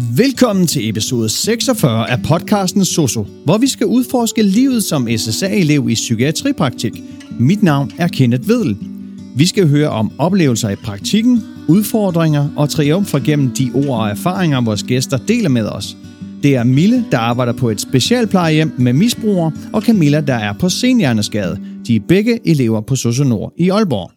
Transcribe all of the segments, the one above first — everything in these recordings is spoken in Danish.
Velkommen til episode 46 af podcasten Soso, hvor vi skal udforske livet som SSA-elev i psykiatripraktik. Mit navn er Kenneth Vedel. Vi skal høre om oplevelser i praktikken, udfordringer og triumfer gennem de ord og erfaringer, vores gæster deler med os. Det er Mille, der arbejder på et specialplejehjem med misbrugere, og Camilla, der er på senhjerneskade. De er begge elever på Soso Nord i Aalborg.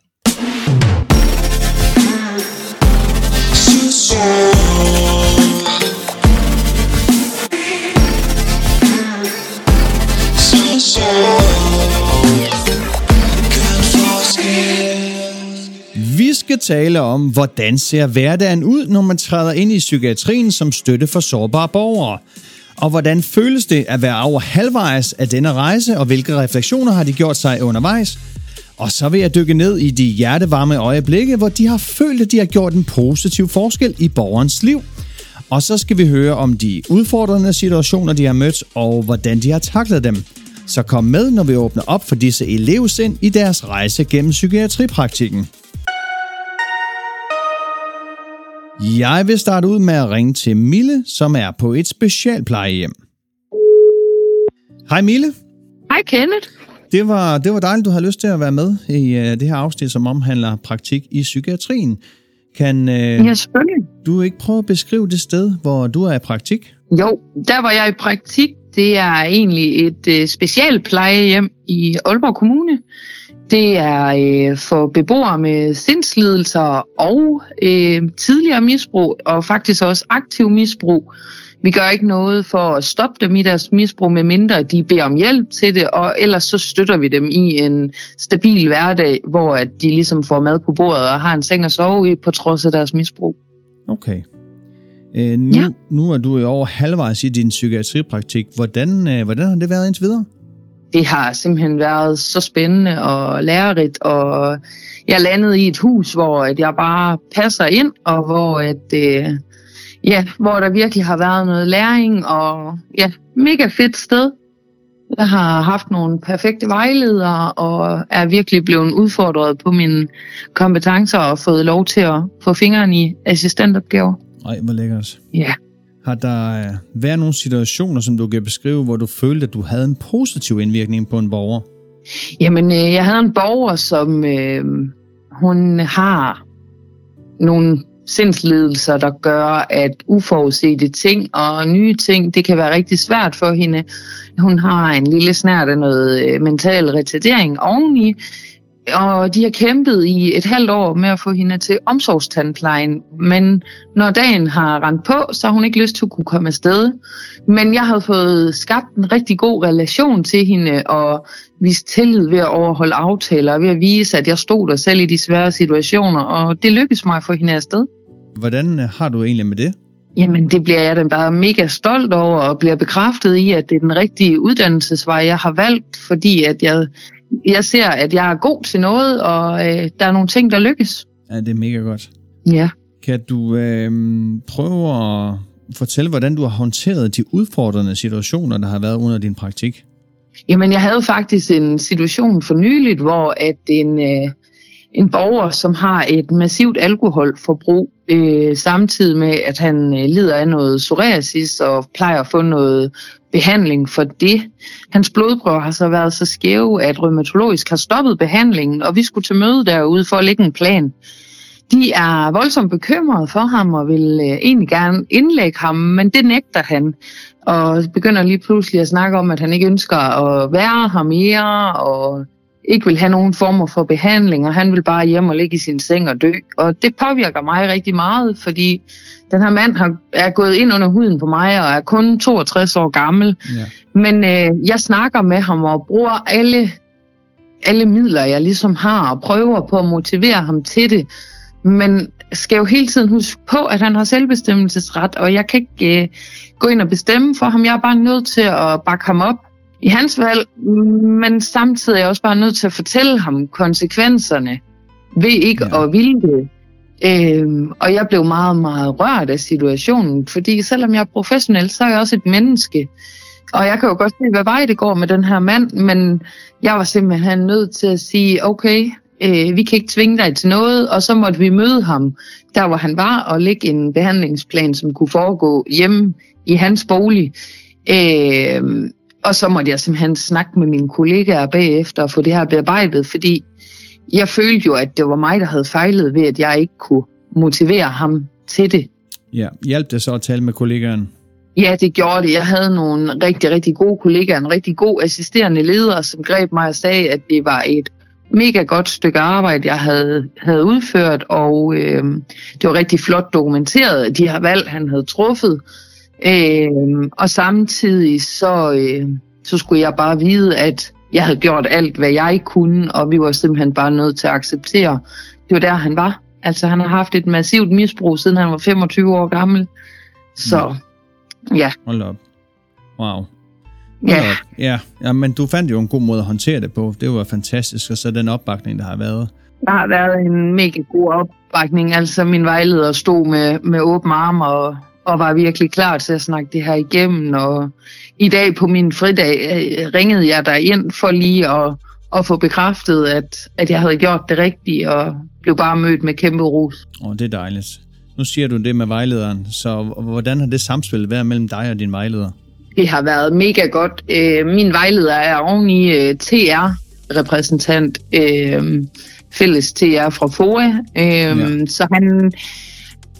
Vi skal tale om, hvordan ser hverdagen ud, når man træder ind i psykiatrien som støtte for sårbare borgere. Og hvordan føles det at være over halvvejs af denne rejse, og hvilke refleksioner har de gjort sig undervejs? Og så vil jeg dykke ned i de hjertevarme øjeblikke, hvor de har følt, at de har gjort en positiv forskel i borgerens liv. Og så skal vi høre om de udfordrende situationer, de har mødt, og hvordan de har taklet dem. Så kom med, når vi åbner op for disse elevsind i deres rejse gennem psykiatripraktikken. Jeg vil starte ud med at ringe til Mille, som er på et specialplejehjem. Hej Mille. Hej Kenneth. Det var, det var dejligt, du har lyst til at være med i uh, det her afsnit, som omhandler praktik i psykiatrien. Kan uh, Ja, selvfølgelig. du ikke prøve at beskrive det sted, hvor du er i praktik? Jo, der var jeg i praktik. Det er egentlig et øh, specialplejehjem i Aalborg Kommune. Det er øh, for beboere med sindslidelser og øh, tidligere misbrug, og faktisk også aktiv misbrug. Vi gør ikke noget for at stoppe dem i deres misbrug, medmindre de beder om hjælp til det, og ellers så støtter vi dem i en stabil hverdag, hvor at de ligesom får mad på bordet og har en seng at sove i på trods af deres misbrug. Okay. Uh, nu, Ja. nu er du jo over halvvejs i din psykiatripraktik. Hvordan, uh, hvordan har det været indtil videre? det har simpelthen været så spændende og lærerigt, og jeg landede i et hus, hvor at jeg bare passer ind, og hvor at, øh, ja, hvor der virkelig har været noget læring, og ja, mega fedt sted. Jeg har haft nogle perfekte vejledere, og er virkelig blevet udfordret på mine kompetencer, og fået lov til at få fingeren i assistentopgaver. Ej, hvor lækkert. Ja. Har der uh, været nogle situationer, som du kan beskrive, hvor du følte, at du havde en positiv indvirkning på en borger? Jamen, øh, jeg havde en borger, som øh, hun har nogle sindslidelser, der gør, at uforudsete ting og nye ting, det kan være rigtig svært for hende. Hun har en lille snært af noget øh, mental retardering oveni, og de har kæmpet i et halvt år med at få hende til omsorgstandplejen. Men når dagen har rendt på, så har hun ikke lyst til at kunne komme afsted. Men jeg havde fået skabt en rigtig god relation til hende, og vist tillid ved at overholde aftaler, og ved at vise, at jeg stod der selv i de svære situationer, og det lykkedes mig at få hende afsted. Hvordan uh, har du egentlig med det? Jamen, det bliver jeg da bare mega stolt over, og bliver bekræftet i, at det er den rigtige uddannelsesvej, jeg har valgt, fordi at jeg, jeg ser, at jeg er god til noget, og øh, der er nogle ting, der lykkes. Ja, det er mega godt. Ja. Kan du øh, prøve at fortælle, hvordan du har håndteret de udfordrende situationer, der har været under din praktik? Jamen, jeg havde faktisk en situation for nyligt, hvor at en, øh, en borger, som har et massivt alkoholforbrug, øh, samtidig med, at han øh, lider af noget psoriasis og plejer at få noget behandling for det. Hans blodprøver har så været så skæve, at rheumatologisk har stoppet behandlingen, og vi skulle til møde derude for at lægge en plan. De er voldsomt bekymrede for ham og vil øh, egentlig gerne indlægge ham, men det nægter han. Og begynder lige pludselig at snakke om, at han ikke ønsker at være her mere, og ikke vil have nogen former for behandling, og han vil bare hjem og ligge i sin seng og dø. Og det påvirker mig rigtig meget, fordi den her mand har, er gået ind under huden på mig og er kun 62 år gammel. Ja. Men øh, jeg snakker med ham og bruger alle, alle midler, jeg ligesom har, og prøver på at motivere ham til det. Men skal jo hele tiden huske på, at han har selvbestemmelsesret, og jeg kan ikke øh, gå ind og bestemme for ham. Jeg er bare nødt til at bakke ham op i hans valg, men samtidig er jeg også bare nødt til at fortælle ham konsekvenserne ved ikke Ja. at ville det. Øhm, og jeg blev meget, meget rørt af situationen, fordi selvom jeg er professionel, så er jeg også et menneske. Og jeg kan jo godt se, hvad vej det går med den her mand, men jeg var simpelthen nødt til at sige, okay, Øh, vi kan ikke tvinge dig til noget, og så måtte vi møde ham der, hvor han var, og lægge en behandlingsplan, som kunne foregå hjemme i hans bolig. Øh, og så måtte jeg simpelthen snakke med mine kollegaer bagefter og få det her bearbejdet, fordi jeg følte jo, at det var mig, der havde fejlet ved, at jeg ikke kunne motivere ham til det. Ja, hjalp det så at tale med kollegaen? Ja, det gjorde det. Jeg havde nogle rigtig, rigtig gode kollegaer, en rigtig god assisterende leder, som greb mig og sagde, at det var et mega godt stykke arbejde, jeg havde, havde udført, og øh, det var rigtig flot dokumenteret, de her valg, han havde truffet. Øh, og samtidig så, øh, så skulle jeg bare vide, at jeg havde gjort alt, hvad jeg kunne, og vi var simpelthen bare nødt til at acceptere. Det var der, han var. Altså, han har haft et massivt misbrug, siden han var 25 år gammel. Så, Mm. ja. Hold op. Wow. Ja, Hold op. ja. ja, men du fandt jo en god måde at håndtere det på. Det var fantastisk, og så den opbakning, der har været. der har været en mega god opbakning. Altså, min vejleder stod med, med åbne arme og, og var virkelig klar til at snakke det her igennem. Og i dag på min fridag øh, ringede jeg der ind for lige at, at få bekræftet, at, at jeg havde gjort det rigtigt, og blev bare mødt med kæmpe ros. Åh, det er dejligt. Nu siger du det med vejlederen, så hvordan har det samspil været mellem dig og din vejleder? Det har været mega godt. Øh, min vejleder er oven i øh, TR-repræsentant, fælles TR fra Ja. ja. Så han,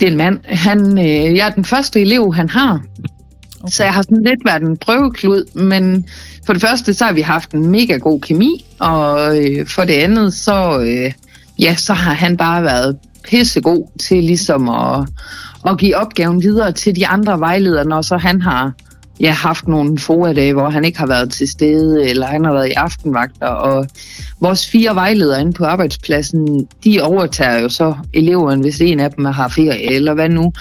det er en mand. Han, øh, jeg er den første elev, han har. Okay. Så jeg har sådan lidt været en prøveklud, men for det første, så har vi haft en mega god kemi, og øh, for det andet, så, øh, ja, så har han bare været pissegod til ligesom at, at give opgaven videre til de andre vejledere, når så han har ja, haft nogle foradage, hvor han ikke har været til stede, eller han har været i aftenvagter, og vores fire vejledere inde på arbejdspladsen, de overtager jo så eleverne, hvis en af dem har ferie, eller hvad nu.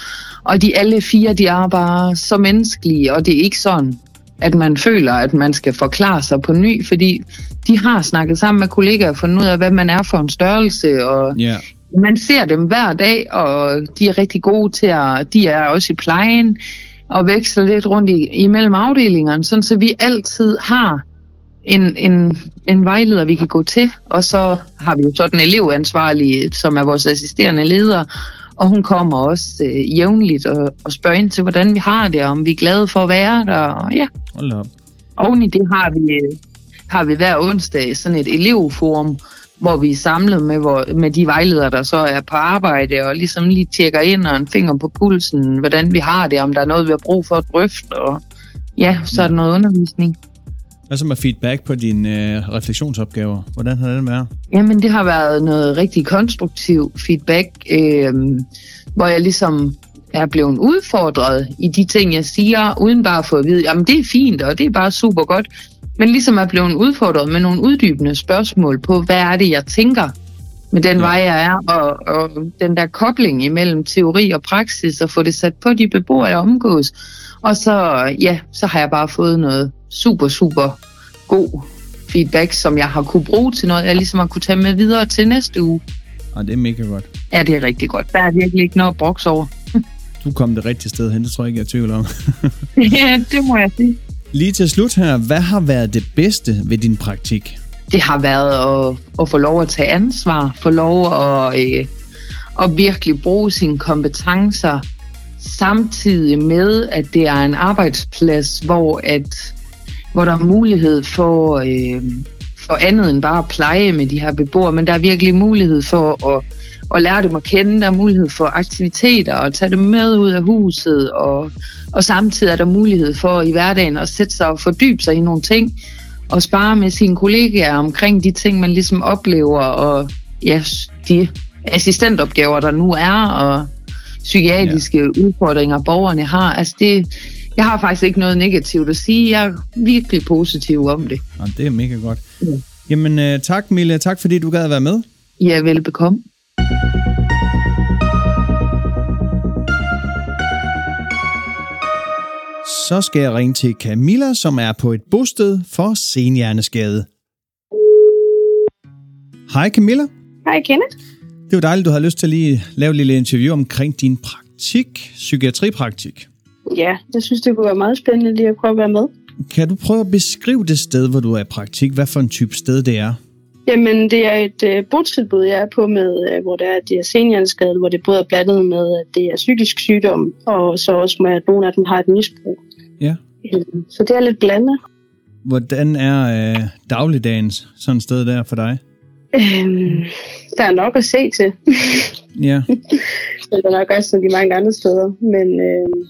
Og de alle fire, de er bare så menneskelige, og det er ikke sådan, at man føler, at man skal forklare sig på ny, fordi de har snakket sammen med kollegaer og fundet ud af, hvad man er for en størrelse, og Ja, man ser dem hver dag, og de er rigtig gode til at, de er også i plejen, og veksler lidt rundt i, imellem afdelingerne, sådan så vi altid har en, en, en vejleder, vi kan gå til, og så har vi jo så den elevansvarlige, som er vores assisterende leder, og hun kommer også øh, jævnligt og, og spørger ind til, hvordan vi har det, og om vi er glade for at være der, og ja, hold op. Oven i det har vi, øh, har vi hver onsdag sådan et elevforum, hvor vi er samlet med, hvor, med de vejledere, der så er på arbejde, og ligesom lige tjekker ind og en finger på pulsen, hvordan vi har det, om der er noget, vi har brug for at drøfte, og ja, så er der noget undervisning. Hvad så med feedback på dine øh, refleksionsopgaver? Hvordan har den været? Jamen, det har været noget rigtig konstruktiv feedback, øh, hvor jeg ligesom er blevet udfordret i de ting, jeg siger, uden bare at få at vide, jamen det er fint, og det er bare super godt, men ligesom er blevet udfordret med nogle uddybende spørgsmål på, hvad er det, jeg tænker med den Ja. vej, jeg er, og, og den der kobling imellem teori og praksis, og få det sat på de beboere, jeg omgås. Og så, ja, så har jeg bare fået noget super, super god feedback, som jeg har kunne bruge til noget, jeg ligesom har kunne tage med videre til næste uge. Og det er mega godt. Ja, det er rigtig godt. Der er virkelig ikke noget at brokse over. Du kom det rigtige sted hen, det tror jeg ikke, jeg er i tvivl om. ja, det må jeg sige. Lige til slut her, hvad har været det bedste ved din praktik? det har været at, at få lov at tage ansvar, få lov at, øh, at virkelig bruge sine kompetencer, samtidig med, at det er en arbejdsplads, hvor, at, hvor der er mulighed for, øh, for andet end bare at pleje med de her beboere, men der er virkelig mulighed for at, at lære dem at kende, der er mulighed for aktiviteter og tage dem med ud af huset, og, og samtidig er der mulighed for i hverdagen at sætte sig og fordybe sig i nogle ting, og spare med sine kollegaer omkring de ting, man ligesom oplever, og ja, de assistentopgaver, der nu er, og psykiatriske ja. udfordringer, borgerne har. Altså det, jeg har faktisk ikke noget negativt at sige. Jeg er virkelig positiv om det. Og det er mega godt. Ja. Jamen øh, tak, Mille. Tak fordi du gad at være med. Er velbekomme. Så skal jeg ringe til Camilla, som er på et bosted for senhjerneskade. Hej Camilla. Hej Kenneth. Det var dejligt, du havde lyst til at lige lave et lille interview omkring din praktik, psykiatripraktik. Ja, jeg synes, det kunne være meget spændende lige at prøve at være med. Kan du prøve at beskrive det sted, hvor du er i praktik? Hvad for en type sted det er? Jamen, det er et øh, botilbud, jeg er på med, øh, hvor det er, det er seniorskade, hvor det både er blandet med, at det er psykisk sygdom, og så også med, at nogle af dem har et misbrug. Ja. Øh, Så det er lidt blandet. Hvordan er øh, dagligdagens sådan et sted der for dig? Øhm, der er nok at se til. Ja. det er nok også som de mange andre steder. Men øh,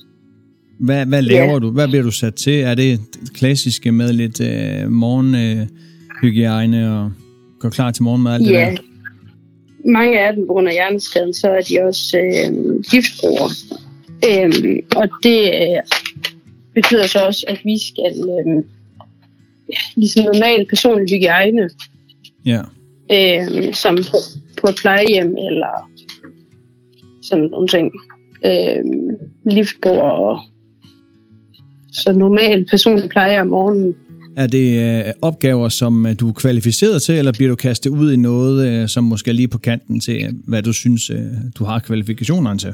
Hvad, hvad laver Ja. du? Hvad bliver du sat til? Er det klassiske med lidt øh, morgenhygiejne øh, hygiejne og gå klar til morgenmad? Alt det ja, der? mange af dem på grund af hjerneskaden, så er de også øh, giftbrugere. Øhm, og det øh, betyder så også, at vi skal øh, ja, ligesom normal personlig hygiejne, Ja. øh, som på, på et plejehjem eller sådan nogle ting. Øh, liftbord og så normal personlig pleje om morgenen. Er det øh, opgaver, som øh, du er kvalificeret til, eller bliver du kastet ud i noget, øh, som måske er lige på kanten til, hvad du synes, øh, du har kvalifikationerne til?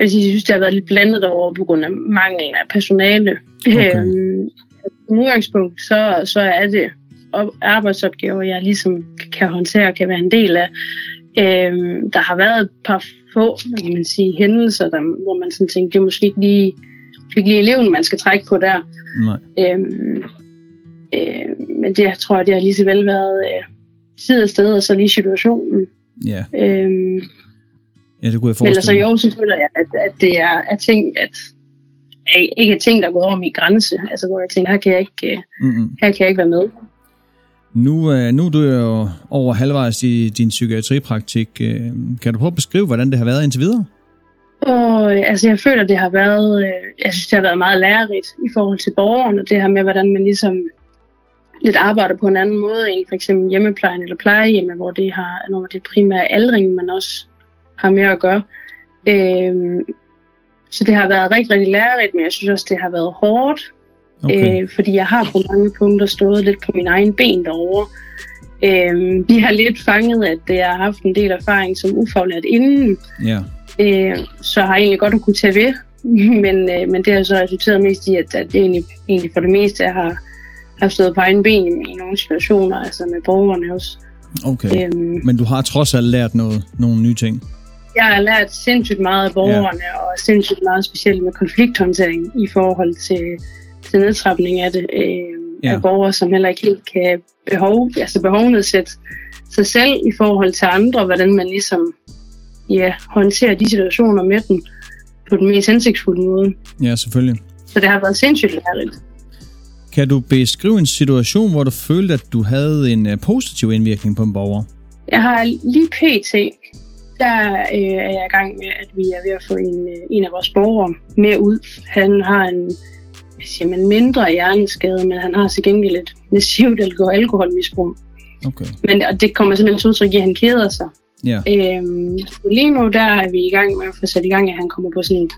Altså, jeg synes, det har været lidt blandet over på grund af mangel af personale. Okay. Øhm, som udgangspunkt, så, så er det op- arbejdsopgaver, jeg ligesom kan håndtere og kan være en del af. Øhm, der har været et par få, kan man sige, hændelser, der, hvor man sådan tænkte, det er måske ikke lige, ikke lige eleven, man skal trække på der. Nej. Øhm, øh, men det tror jeg, det har lige så vel været øh, tid og sted, og så lige situationen. Ja, Øhm, ja det kunne jeg men altså forestille jo, så føler jeg, at, at det er, er ting, at at- ikke er ting, der går over min grænse. Altså, hvor jeg tænker, her kan jeg ikke, øh, Mm-mm. her kan jeg ikke være med. Nu, øh, nu er du jo over halvvejs i din psykiatripraktik. Øh, kan du prøve at beskrive, hvordan det har været indtil videre? Og altså, jeg føler, det har været, øh, jeg synes, det har været meget lærerigt i forhold til borgerne. Det her med, hvordan man ligesom lidt arbejder på en anden måde end for eksempel hjemmeplejen eller plejehjemme, hvor det har, når det er primært aldring, man også har med at gøre. Øhm, så det har været rigtig, rigtig lærerigt, men jeg synes også, det har været hårdt, Okay. øh, fordi jeg har på mange punkter stået lidt på min egen ben derovre. Øh, de har lidt fanget, at jeg har haft en del erfaring som ufaglært inden, Ja. øh, så har jeg egentlig godt at kunne tage ved, men, øh, men det har så resulteret mest i, at, at det egentlig, egentlig for det meste har, har stået på egen ben i, nogle situationer, altså med borgerne også. Okay. Øhm, Men du har trods alt lært noget, nogle nye ting. jeg har lært sindssygt meget af borgerne, ja. og sindssygt meget specielt med konflikthåndtering i forhold til, til nedtrapning af det. Øh, ja. Af borgere, som heller ikke helt kan behov, altså behovnedsætte sig selv i forhold til andre, hvordan man ligesom ja, håndterer de situationer med dem på den mest hensigtsfulde måde. Ja, selvfølgelig. Så det har været sindssygt lærerigt. Kan du beskrive en situation, hvor du følte, at du havde en øh, positiv indvirkning på en borger? Jeg har lige pt. Der øh, er jeg i gang med, at vi er ved at få en, øh, en af vores borgere med ud. Han har en siger man, mindre hjerneskade, men han har til gengæld et massivt alko- alkoholmisbrug. Okay. Men og det kommer simpelthen til udtryk i, at han keder sig. Ja. Øhm, lige nu der er vi i gang med at få sat i gang, at han kommer på sådan et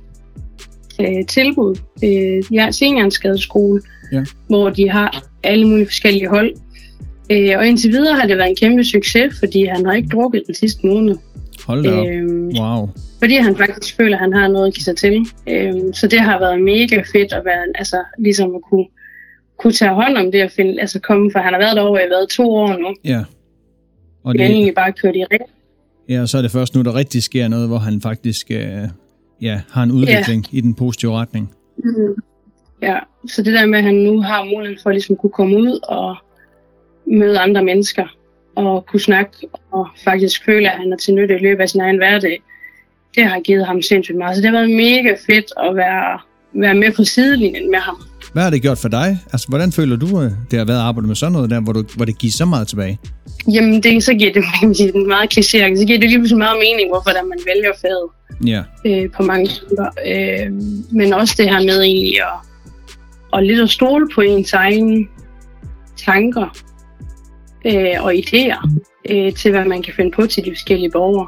øh, tilbud. Øh, ja, seniorskadeskole, Ja. hvor de har alle mulige forskellige hold. Øh, og indtil videre har det været en kæmpe succes, fordi han har ikke drukket den sidste måned. Hold da op. Øhm, Wow. fordi han faktisk føler, at han har noget at give sig til. Øhm, så det har været mega fedt at være, altså, ligesom at kunne, kunne tage hånd om det og finde, altså komme, for han har været derovre i været to år nu. Ja. Og det er det, egentlig bare kørt i ring. Ja, og så er det først nu, der rigtig sker noget, hvor han faktisk øh, ja, har en udvikling i den positive retning. Mm. Ja, så det der med, at han nu har mulighed for ligesom at kunne komme ud og møde andre mennesker og kunne snakke og faktisk føle, at han er til nytte i løbet af sin egen hverdag, det har givet ham sindssygt meget. Så det har været mega fedt at være, være med på sidelinjen med ham. Hvad har det gjort for dig? Altså, hvordan føler du, øh, det har været at arbejde med sådan noget der, hvor, du, hvor det giver så meget tilbage? Jamen, det, så giver det sige, meget kliché, så giver det lige pludselig meget mening, hvorfor der man vælger faget Ja. øh, på mange punkter. Øh, men også det her med egentlig at, at lidt at stole på ens egne tanker øh, og idéer øh, til, hvad man kan finde på til de forskellige borgere.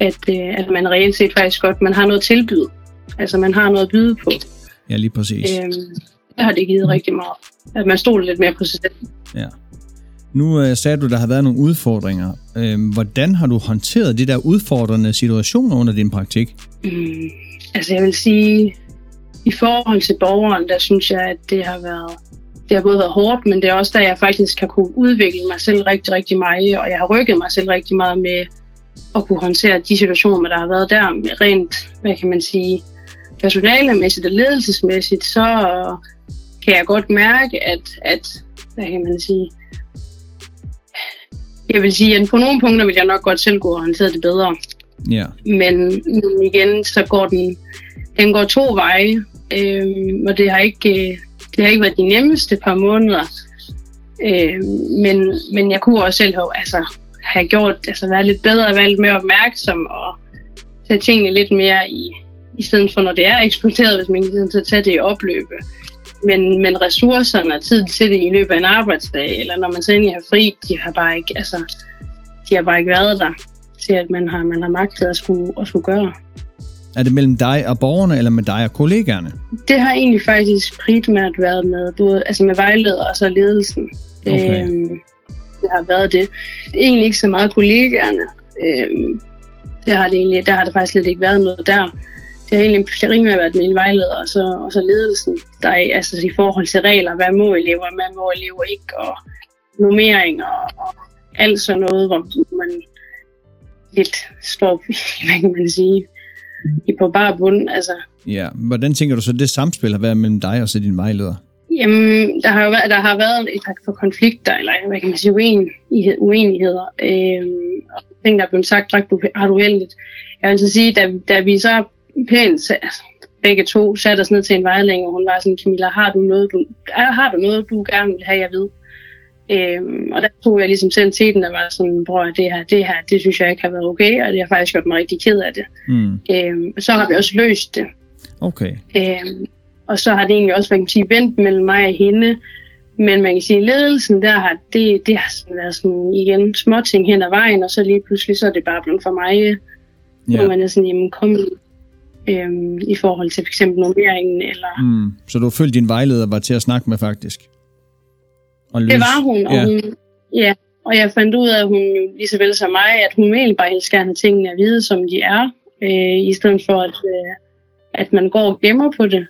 At, øh, at man reelt set faktisk godt, man har noget at tilbyde. Altså man har noget at byde på. Ja, lige præcis. Øh, det har det givet rigtig meget. At man stoler lidt mere på sig selv. Ja. Nu øh, sagde du, der har været nogle udfordringer. Øh, hvordan har du håndteret de der udfordrende situationer under din praktik? Mm, altså jeg vil sige, i forhold til borgeren, der synes jeg, at det har været det har både været hårdt, men det er også der, jeg faktisk har kunne udvikle mig selv rigtig, rigtig meget, og jeg har rykket mig selv rigtig meget med at kunne håndtere de situationer, der har været der, rent, hvad kan man sige, personalemæssigt og ledelsesmæssigt, så kan jeg godt mærke, at, at hvad kan man sige, jeg vil sige, at på nogle punkter vil jeg nok godt selv og håndtere det bedre. Ja. Men, men igen, så går den, den går to veje, øhm, og det har ikke, det har ikke været de nemmeste par måneder. Øhm, men, men jeg kunne også selv have, altså, have gjort, altså været lidt bedre, være lidt mere opmærksom og tage tingene lidt mere i, i stedet for når det er eksploderet, hvis man kan tage det i opløbe. Men, men ressourcerne og tid til det i løbet af en arbejdsdag, eller når man så endelig har fri, de har bare ikke, altså, de har bare ikke været der til, at man har, man har magtet at skulle, at skulle gøre. Er det mellem dig og borgerne, eller med dig og kollegaerne? Det har egentlig faktisk primært været med, både, altså med vejleder og så ledelsen. Okay. Øhm, det har været det. egentlig ikke så meget kollegaerne. Øhm, det har det egentlig, der har det faktisk slet ikke været noget der. Det har egentlig primært været min vejleder og så, og så ledelsen, der er altså i forhold til regler, hvad må elever, hvad må elever ikke, og nummeringer og alt sådan noget, hvor man lidt står, hvad kan man sige, i på bare bund. Altså, Ja, hvordan tænker du så, det samspil har været mellem dig og så din vejleder? Jamen, der har jo været, der har været et par for konflikter, eller hvad kan man sige, uenighed, uenigheder, øhm, og ting, der er blevet sagt ret uheldigt. Jeg vil så sige, da, da vi så pænt, begge to satte os ned til en vejledning, og hun var sådan, Camilla, har du noget, du, har du noget, du gerne vil have, jeg ved? Øhm, og der tog jeg ligesom selv til den, og var sådan, bror, det her, det her, det synes jeg ikke har været okay, og det har faktisk gjort mig rigtig ked af det. Mm. Øhm, så har vi også løst det. Okay. Øhm, og så har det egentlig også, man kan sige, vendt mellem mig og hende. Men man kan sige, ledelsen der har, det, det har sådan været sådan igen småting hen ad vejen, og så lige pludselig, så er det bare blevet for mig, ja. hvor man er sådan, jamen kom øhm, i forhold til for eksempel nummeringen, eller... Mm. Så du har følt, din vejleder var til at snakke med, faktisk? Og Det var hun, og Ja. hun, ja, og jeg fandt ud af, at hun lige så vel som mig, at hun egentlig bare helst gerne have tingene at vide, som de er, øh, i stedet for, at, øh, at man går og gemmer på det.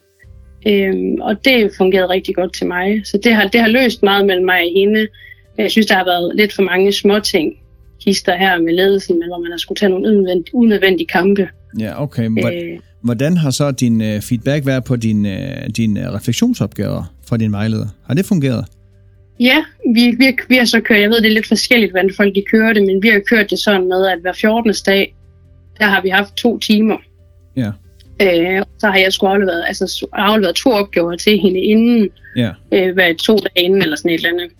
Øhm, og det fungerede rigtig godt til mig. Så det har, det har løst meget mellem mig og hende. Jeg synes, der har været lidt for mange små ting, hister her med ledelsen, men hvor man har skulle tage nogle unødvendige, unødvendige kampe. Ja, okay. Øh, Hvordan har så din øh, feedback været på dine din, din, øh, refleksionsopgaver fra din vejleder? Har det fungeret? Ja, vi, vi, vi har så kørt, jeg ved, det er lidt forskelligt, hvordan folk de kører det, men vi har kørt det sådan med, at hver 14. dag, der har vi haft to timer. Ja. Øh, så har jeg skulle afleveret, altså afleveret to opgaver til hende inden, Ja. øh, hver to dage inden, eller sådan et eller andet.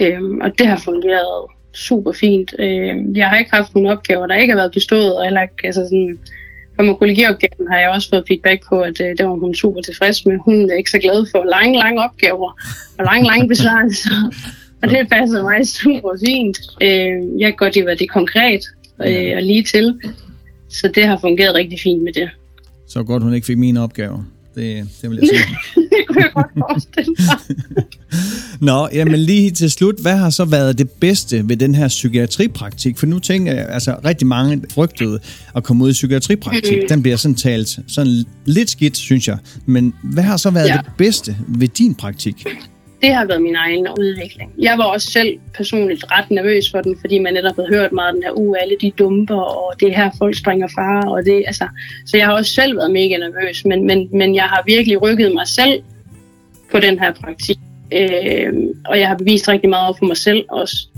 Øh, og det har fungeret super fint. Øh, jeg har ikke haft nogle opgaver, der ikke har været bestået, og heller ikke, altså sådan, for med kollegiopgaven har jeg også fået feedback på, at øh, det var hun super tilfreds med. Hun er ikke så glad for lange, lange opgaver og lange, lange besvarelser. og det passer mig super fint. Øh, jeg kan godt lide, hvad det er konkret øh, og lige til. Så det har fungeret rigtig fint med det. Så godt, hun ikke fik mine opgaver. Det, det vil jeg sige. det kunne jeg godt forestille mig. Nå, jamen lige til slut, hvad har så været det bedste ved den her psykiatripraktik? For nu tænker jeg, altså rigtig mange frygtede at komme ud i psykiatripraktik. Mhm. Den bliver sådan talt sådan lidt skidt, synes jeg. Men hvad har så været Ja. det bedste ved din praktik? Det har været min egen udvikling. Jeg var også selv personligt ret nervøs for den, fordi man netop havde hørt meget af den her, uh, alle de dumper, og det er her, folk springer far, og det, altså, så jeg har også selv været mega nervøs, men, men, men jeg har virkelig rykket mig selv på den her praktik, øh, og jeg har bevist rigtig meget over for mig selv også.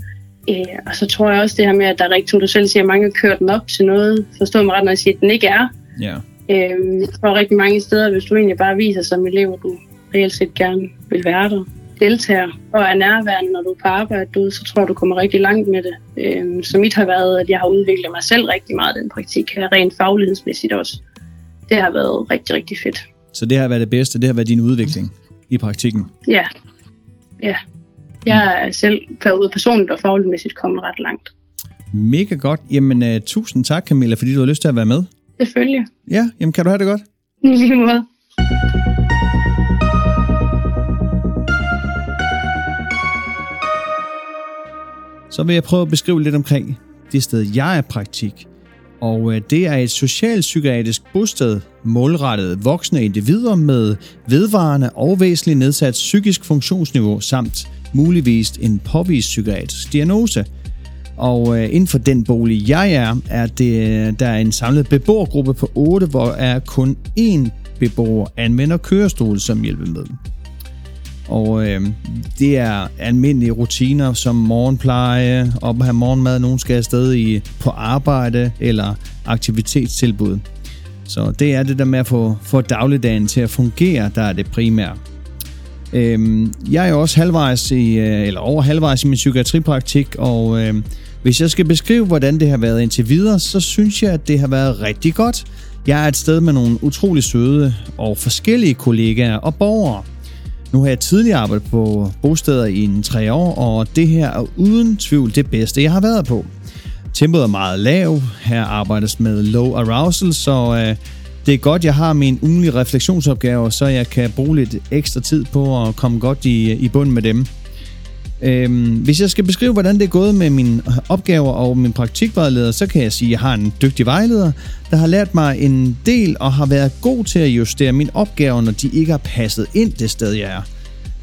Øh, og så tror jeg også det her med, at der er rigtig, som du selv siger, mange har kørt den op til noget, forstår mig ret, når jeg siger, at den ikke er. Ja. Øh, jeg tror rigtig mange steder, hvis du egentlig bare viser som elev, at du reelt set gerne vil være der, deltager og er nærværende, når du er på arbejde, så tror jeg, du kommer rigtig langt med det. Øh, så mit har været, at jeg har udviklet mig selv rigtig meget i den praktik her, rent faglighedsmæssigt også. Det har været rigtig, rigtig fedt. Så det har været det bedste, det har været din udvikling i praktikken. Ja, ja. Jeg er selv ud personligt og fagligmæssigt kommet ret langt. Mega godt. Jamen, uh, tusind tak, Camilla, fordi du har lyst til at være med. Selvfølgelig. Ja, jamen kan du have det godt? I lige måde. Så vil jeg prøve at beskrive lidt omkring det sted, jeg er praktik. Og øh, det er et socialpsykiatrisk bosted målrettet voksne individer med vedvarende og væsentligt nedsat psykisk funktionsniveau samt muligvis en påvist psykiatrisk diagnose. Og øh, inden for den bolig, jeg er, er det, øh, der er en samlet beboergruppe på 8, hvor er kun én beboer anvender kørestol som hjælpemiddel. Og øh, det er almindelige rutiner som morgenpleje, op at have morgenmad, nogen skal afsted i, på arbejde eller aktivitetstilbud. Så det er det der med at få, få dagligdagen til at fungere, der er det primære. Øh, jeg er også halvvejs i, øh, eller over halvvejs i min psykiatripraktik, og øh, hvis jeg skal beskrive, hvordan det har været indtil videre, så synes jeg, at det har været rigtig godt. Jeg er et sted med nogle utrolig søde og forskellige kollegaer og borgere. Nu har jeg tidligere arbejdet på bosteder i en tre år, og det her er uden tvivl det bedste, jeg har været på. Tempoet er meget lav, her arbejdes med low arousal, så øh, det er godt, jeg har min ugenlige refleksionsopgave, så jeg kan bruge lidt ekstra tid på at komme godt i, i bund med dem. Øhm, hvis jeg skal beskrive, hvordan det er gået med mine opgaver og min praktikvejleder, så kan jeg sige, at jeg har en dygtig vejleder, der har lært mig en del og har været god til at justere mine opgaver, når de ikke har passet ind det sted, jeg er.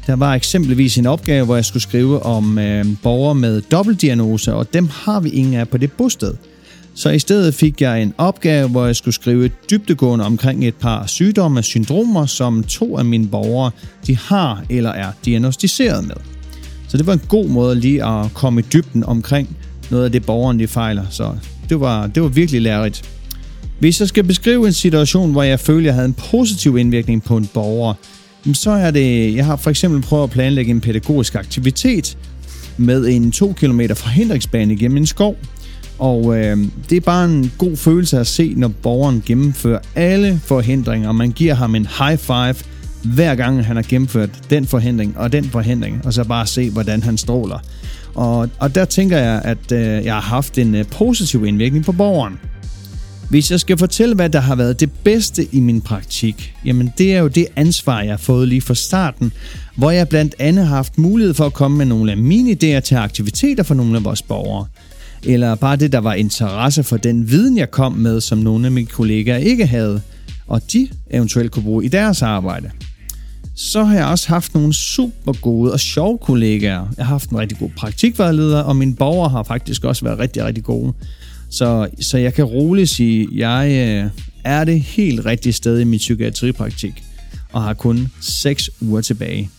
Der var eksempelvis en opgave, hvor jeg skulle skrive om øh, borgere med dobbeltdiagnose, og dem har vi ingen af på det bosted. Så i stedet fik jeg en opgave, hvor jeg skulle skrive dybdegående omkring et par sygdomme og syndromer, som to af mine borgere de har eller er diagnostiseret med. Så det var en god måde lige at komme i dybden omkring noget af det, borgeren de fejler. Så det var, det var virkelig lærerigt. Hvis jeg skal beskrive en situation, hvor jeg føler, jeg havde en positiv indvirkning på en borger, så er det, jeg har for eksempel prøvet at planlægge en pædagogisk aktivitet med en 2 km forhindringsbane gennem en skov. Og øh, det er bare en god følelse at se, når borgeren gennemfører alle forhindringer, og man giver ham en high five, hver gang han har gennemført den forhindring og den forhindring, og så bare se, hvordan han stråler. Og, og der tænker jeg, at øh, jeg har haft en øh, positiv indvirkning på borgeren. Hvis jeg skal fortælle, hvad der har været det bedste i min praktik, jamen det er jo det ansvar, jeg har fået lige fra starten, hvor jeg blandt andet har haft mulighed for at komme med nogle af mine idéer til aktiviteter for nogle af vores borgere. Eller bare det, der var interesse for den viden, jeg kom med, som nogle af mine kollegaer ikke havde, og de eventuelt kunne bruge i deres arbejde så har jeg også haft nogle super gode og sjove kollegaer. Jeg har haft en rigtig god praktikvejleder, og mine borgere har faktisk også været rigtig, rigtig gode. Så, så jeg kan roligt sige, at jeg øh, er det helt rigtige sted i min psykiatripraktik, og har kun 6 uger tilbage.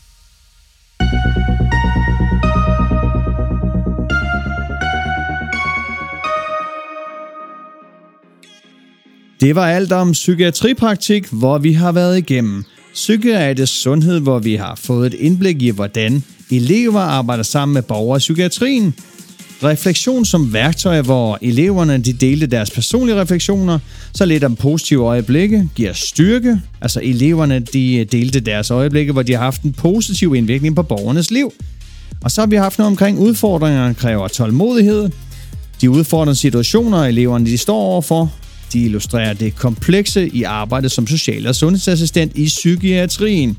Det var alt om psykiatripraktik, hvor vi har været igennem – psykiatrisk sundhed, hvor vi har fået et indblik i, hvordan elever arbejder sammen med borgere i psykiatrien. Refleksion som værktøj, hvor eleverne de delte deres personlige refleksioner, så lidt om positive øjeblikke giver styrke. Altså eleverne de delte deres øjeblikke, hvor de har haft en positiv indvirkning på borgernes liv. Og så har vi haft noget omkring udfordringer, der kræver tålmodighed. De udfordrende situationer, eleverne de står overfor, de illustrerer det komplekse i arbejdet som social- og sundhedsassistent i psykiatrien.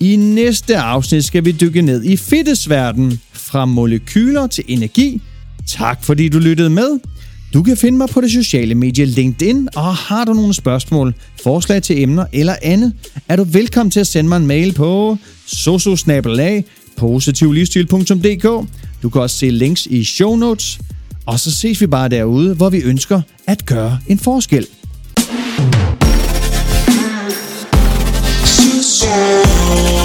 I næste afsnit skal vi dykke ned i fitnessverdenen fra molekyler til energi. Tak fordi du lyttede med. Du kan finde mig på det sociale medie LinkedIn, og har du nogle spørgsmål, forslag til emner eller andet, er du velkommen til at sende mig en mail på sososnabelag positivlivsstil.dk. Du kan også se links i show notes. Og så ses vi bare derude, hvor vi ønsker at gøre en forskel. Susie.